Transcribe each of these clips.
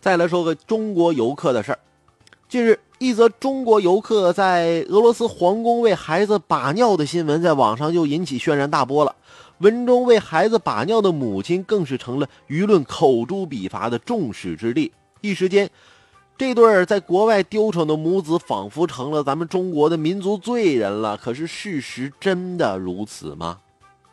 再来说个中国游客的事儿。近日，一则中国游客在俄罗斯皇宫为孩子把尿的新闻在网上又引起轩然大波了。文中为孩子把尿的母亲更是成了舆论口诛笔伐的众矢之的。一时间，这对在国外丢丑的母子仿佛成了咱们中国的民族罪人了。可是，事实真的如此吗？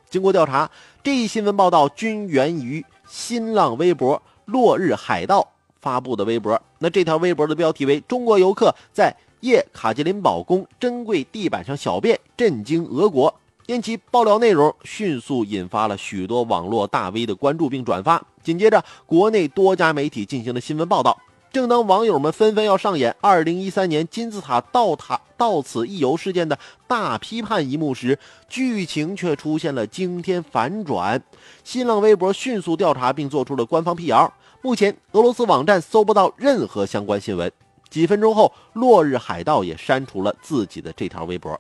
经过调查，这一新闻报道均源于新浪微博“落日海盗”。发布的微博，那这条微博的标题为“中国游客在叶卡捷琳堡宫珍贵地板上小便，震惊俄国”。因其爆料内容迅速引发了许多网络大 V 的关注并转发。紧接着，国内多家媒体进行了新闻报道。正当网友们纷纷要上演2013年金字塔倒塔到此一游事件的大批判一幕时，剧情却出现了惊天反转。新浪微博迅速调查并做出了官方辟谣。目前，俄罗斯网站搜不到任何相关新闻。几分钟后，落日海盗也删除了自己的这条微博。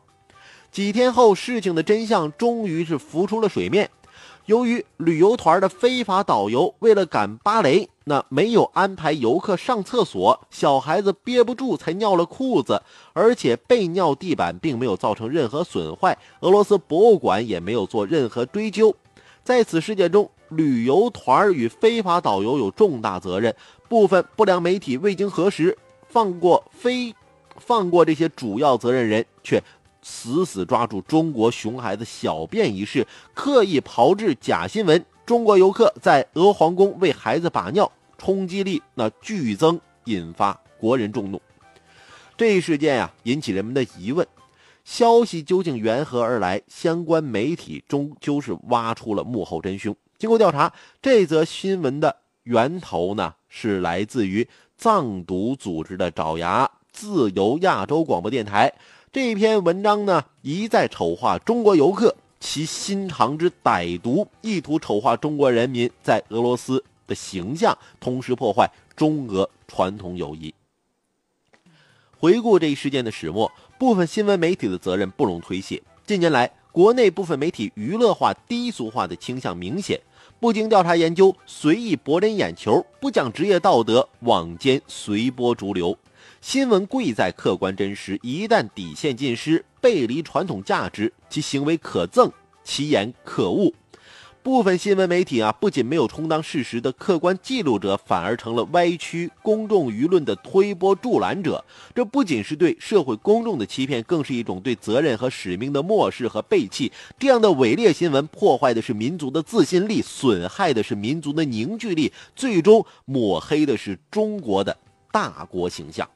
几天后，事情的真相终于是浮出了水面。由于旅游团的非法导游为了赶芭蕾，那没有安排游客上厕所，小孩子憋不住才尿了裤子，而且被尿地板并没有造成任何损坏，俄罗斯博物馆也没有做任何追究。在此事件中，旅游团与非法导游有重大责任。部分不良媒体未经核实，放过非放过这些主要责任人，却死死抓住中国熊孩子小便一事，刻意炮制假新闻。中国游客在俄皇宫为孩子把尿，冲击力那剧增，引发国人众怒。这一事件呀，引起人们的疑问。消息究竟缘何而来？相关媒体终究是挖出了幕后真凶。经过调查，这则新闻的源头呢是来自于藏独组织的爪牙自由亚洲广播电台。这篇文章呢一再丑化中国游客，其心肠之歹毒，意图丑化中国人民在俄罗斯的形象，同时破坏中俄传统友谊。回顾这一事件的始末。部分新闻媒体的责任不容推卸。近年来，国内部分媒体娱乐化、低俗化的倾向明显，不经调查研究，随意博人眼球，不讲职业道德，网间随波逐流。新闻贵在客观真实，一旦底线尽失，背离传统价值，其行为可憎，其言可恶。部分新闻媒体啊，不仅没有充当事实的客观记录者，反而成了歪曲公众舆论的推波助澜者。这不仅是对社会公众的欺骗，更是一种对责任和使命的漠视和背弃。这样的伪劣新闻，破坏的是民族的自信力，损害的是民族的凝聚力，最终抹黑的是中国的大国形象。